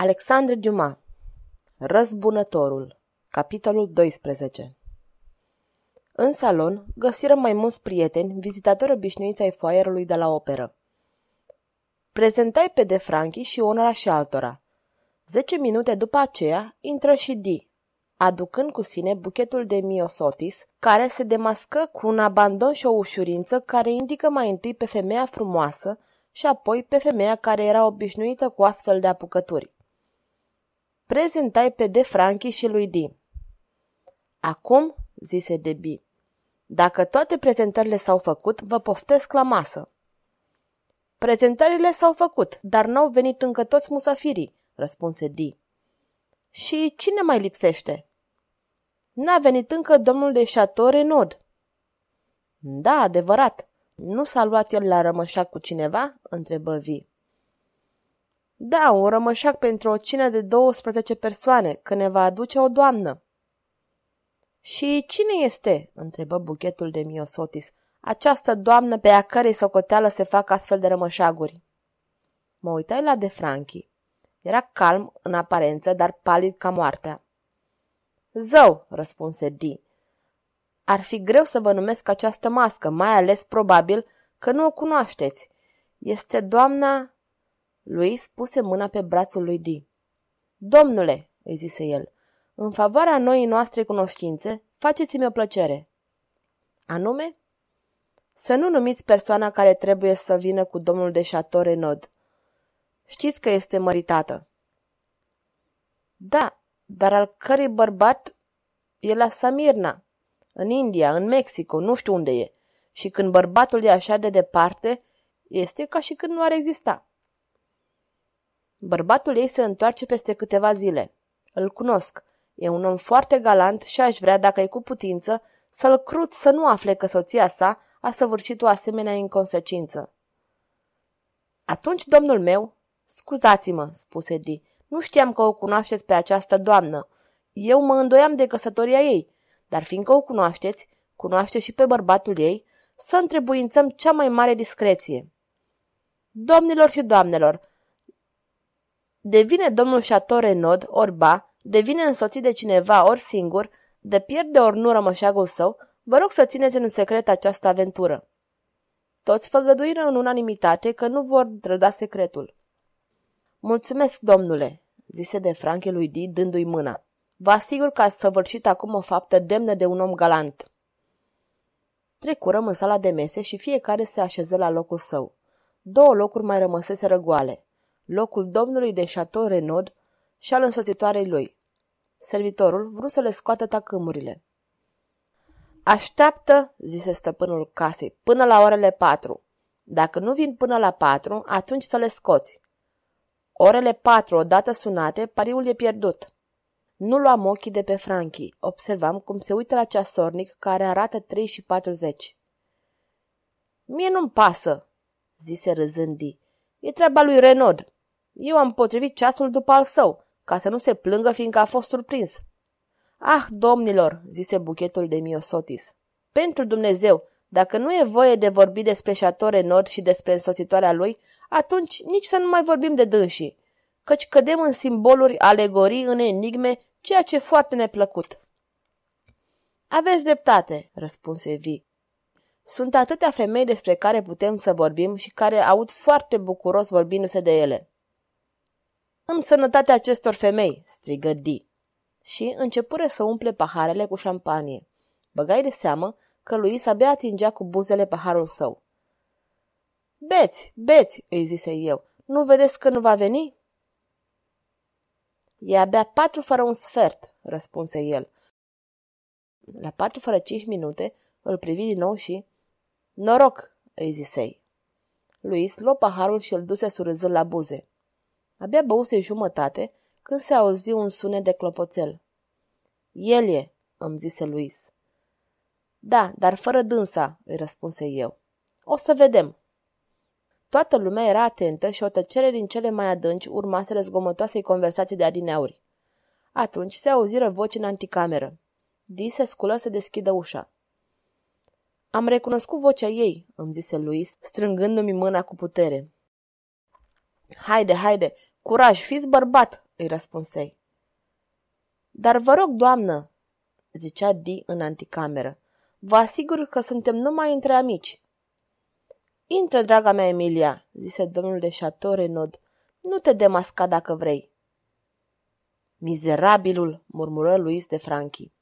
Alexandre Dumas Răzbunătorul Capitolul 12 În salon găsiră mai mulți prieteni, vizitatori obișnuiți ai foaierului de la operă. Prezentai pe De Franchi și unora și altora. Zece minute după aceea intră și Di, aducând cu sine buchetul de miosotis, care se demască cu un abandon și o ușurință care indică mai întâi pe femeia frumoasă și apoi pe femeia care era obișnuită cu astfel de apucături. Prezentai pe De Franchi și lui Di. Acum, zise Debi, dacă toate prezentările s-au făcut, vă poftesc la masă. Prezentările s-au făcut, dar n-au venit încă toți musafirii, răspunse Di. Și cine mai lipsește? N-a venit încă domnul de Chateau Renaud. Da, adevărat. Nu s-a luat el la rămășac cu cineva? întrebă Vi. Da, un rămășac pentru o cină de 12 persoane, că ne va aduce o doamnă. Și cine este, întrebă buchetul de miosotis, această doamnă pe a cărei socoteală se fac astfel de rămășaguri? Mă uitai la de Franchi. Era calm în aparență, dar palid ca moartea. Zău, răspunse Di. Ar fi greu să vă numesc această mască, mai ales probabil că nu o cunoașteți. Este doamna... Luis puse mâna pe brațul lui Di. Domnule, îi zise el, în favoarea noii noastre cunoștințe, faceți-mi o plăcere. Anume? Să nu numiți persoana care trebuie să vină cu domnul de Chateau Renaud. Știți că este măritată. Da, dar al cărei bărbat e la Samirna, în India, în Mexico, nu știu unde e. Și când bărbatul e așa de departe, este ca și când nu ar exista. Bărbatul ei se întoarce peste câteva zile. Îl cunosc. E un om foarte galant și aș vrea, dacă e cu putință, să-l crut să nu afle că soția sa a săvârșit o asemenea inconsecință. Atunci, domnul meu, scuzați-mă, spuse Di, nu știam că o cunoașteți pe această doamnă. Eu mă îndoiam de căsătoria ei, dar fiindcă o cunoașteți, cunoaște și pe bărbatul ei, să întrebuințăm cea mai mare discreție. Domnilor și doamnelor, devine domnul Chateau Renaud ori ba, devine însoțit de cineva ori singur, de pierde ori nu rămășagul său, vă rog să țineți în secret această aventură. Toți făgăduiră în unanimitate că nu vor trăda secretul. Mulțumesc, domnule, zise de Franche lui Di, dându-i mâna. Vă asigur că ați săvârșit acum o faptă demnă de un om galant. Trecurăm în sala de mese și fiecare se așeză la locul său. Două locuri mai rămăseseră goale. Locul domnului de Chateau Renaud și al însoțitoarei lui. Servitorul vrut să le scoată tacâmurile. Așteaptă, zise stăpânul casei, până la orele patru. Dacă nu vin până la patru, atunci să le scoți. Orele patru odată sunate, pariul e pierdut. Nu luam ochii de pe Franchi. Observam cum se uită la ceasornic care arată 3 și 40. Mie nu-mi pasă, zise râzând E treaba lui Renaud. Eu am potrivit ceasul după al său, ca să nu se plângă fiindcă a fost surprins. Ah, domnilor, zise buchetul de miosotis. Pentru Dumnezeu, dacă nu e voie de vorbi despre Chateau Renaud și despre însoțitoarea lui, atunci nici să nu mai vorbim de dânsii, căci cădem în simboluri, alegorii, în enigme ceea ce e foarte neplăcut. Aveți dreptate, răspunse Vi. Sunt atâtea femei despre care putem să vorbim și care aud foarte bucuros vorbindu-se de ele. În sănătatea acestor femei, strigă Di. Și începură să umple paharele cu șampanie. Băgai de seamă că lui abia atingea cu buzele paharul său. Beți, beți, îi zise eu. Nu vedeți că nu va veni? E abia patru fără un sfert, răspunse el. La patru fără cinci minute îl privi din nou și... Noroc, îi zisei. Luis luă paharul și îl duse surâzând la buze. Abia băuse jumătate când se auzi un sunet de clopoțel. El e, îmi zise Luis. Da, dar fără dânsa, îi răspunse eu. O să vedem, Toată lumea era atentă și o tăcere din cele mai adânci urmase zgomotoasei conversații de adineauri. Atunci se auziră voci în anticameră. Di se sculă să deschidă ușa. Am recunoscut vocea ei, îmi zise Luis, strângându-mi mâna cu putere. Haide, haide, curaj, fiți bărbat, îi răspunsei. Dar vă rog, doamnă, zicea Di în anticameră, vă asigur că suntem numai între amici. Intră, draga mea Emilia, zise domnul de Chateau Renaud. Nu te demasca dacă vrei. Mizerabilul, murmură Luis de Franchi.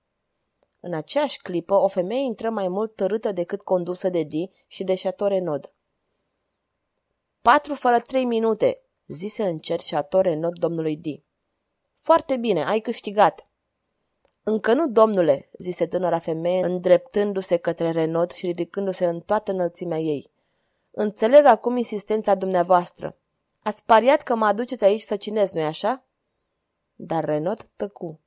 În aceeași clipă, o femeie intră mai mult tărâtă decât condusă de Di și de Chateau Renaud. Patru fără trei minute, zise încet Chateau Renaud domnului Di. Foarte bine, ai câștigat. Încă nu, domnule, zise tânăra femeie, îndreptându-se către Renaud și ridicându-se în toată înălțimea ei. Înțeleg acum insistența dumneavoastră. Ați pariat că mă aduceți aici să cinez, nu-i așa? Dar Renaud tăcu.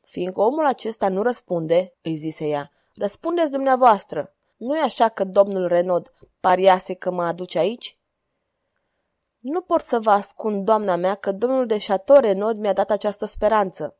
Fiindcă omul acesta nu răspunde, îi zise ea, răspundeți dumneavoastră. Nu-i așa că domnul Renaud pariase că mă aduce aici? Nu pot să vă ascund, doamna mea, că domnul de Chateau Renaud mi-a dat această speranță.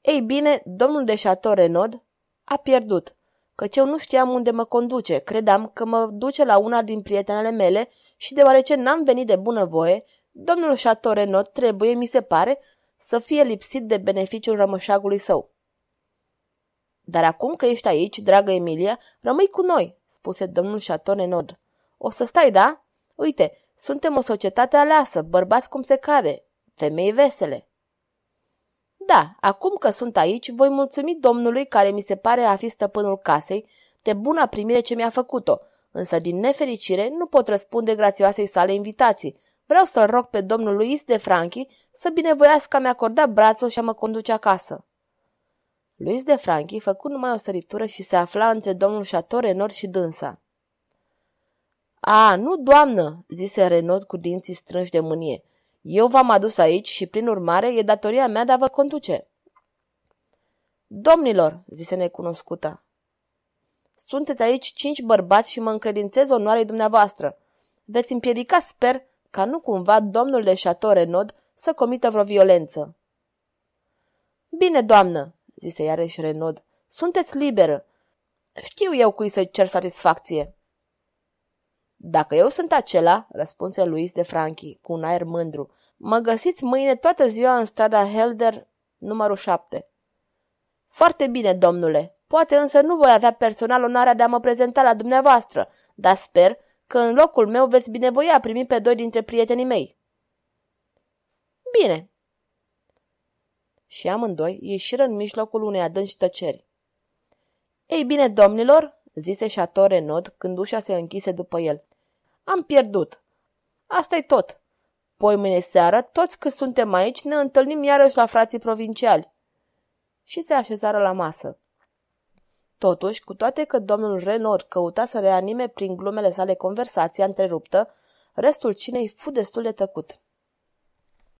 Ei bine, domnul de Chateau Renaud a pierdut, căci eu nu știam unde mă conduce, credeam că mă duce la una din prietenele mele și deoarece n-am venit de bunăvoie, domnul Chateau Renaud trebuie, mi se pare, să fie lipsit de beneficiul rămășagului său. Dar acum că ești aici, dragă Emilia, rămâi cu noi, spuse domnul Chateau Renaud. O să stai, da? Uite, suntem o societate aleasă, bărbați cum se cade, femei vesele. Da, acum că sunt aici, voi mulțumi domnului care mi se pare a fi stăpânul casei de buna primire ce mi-a făcut-o, însă din nefericire nu pot răspunde grațioasei sale invitații. Vreau să-l rog pe domnul Luis de Franchi să binevoiască a mi acorda brațul și a mă conduce acasă. Luis de Franchi făcu numai o săritură și se afla între domnul Chateau Renor și dânsa. A, nu, doamnă, zise Renaud cu dinții strânși de mânie. Eu v-am adus aici și, prin urmare, e datoria mea de a vă conduce. Domnilor, zise necunoscuta, sunteți aici cinci bărbați și mă încredințez onoarei dumneavoastră. Veți împiedica, sper, ca nu cumva domnul de Chateau Renaud să comită vreo violență. Bine, doamnă, zise iarăși Renaud, sunteți liberă. Știu eu cui să-i cer satisfacție. Dacă eu sunt acela, răspunse Luis de Franchi, cu un aer mândru, mă găsiți mâine toată ziua în strada Helder, numărul 7. Foarte bine, domnule. Poate însă nu voi avea personal onoarea de a mă prezenta la dumneavoastră, dar sper că în locul meu veți binevoia a primi pe doi dintre prietenii mei. Bine. Și amândoi ieșiră în mijlocul unei adânci tăceri. Ei bine, domnilor, zise Chateau Renaud când ușa se închise după el. Am pierdut. asta e tot. Poi mâine seară, toți cât suntem aici, ne întâlnim iarăși la frații provinciali. Și se așezară la masă. Totuși, cu toate că domnul Renaud căuta să reanime prin glumele sale conversația întreruptă, restul cinei fu destul de tăcut.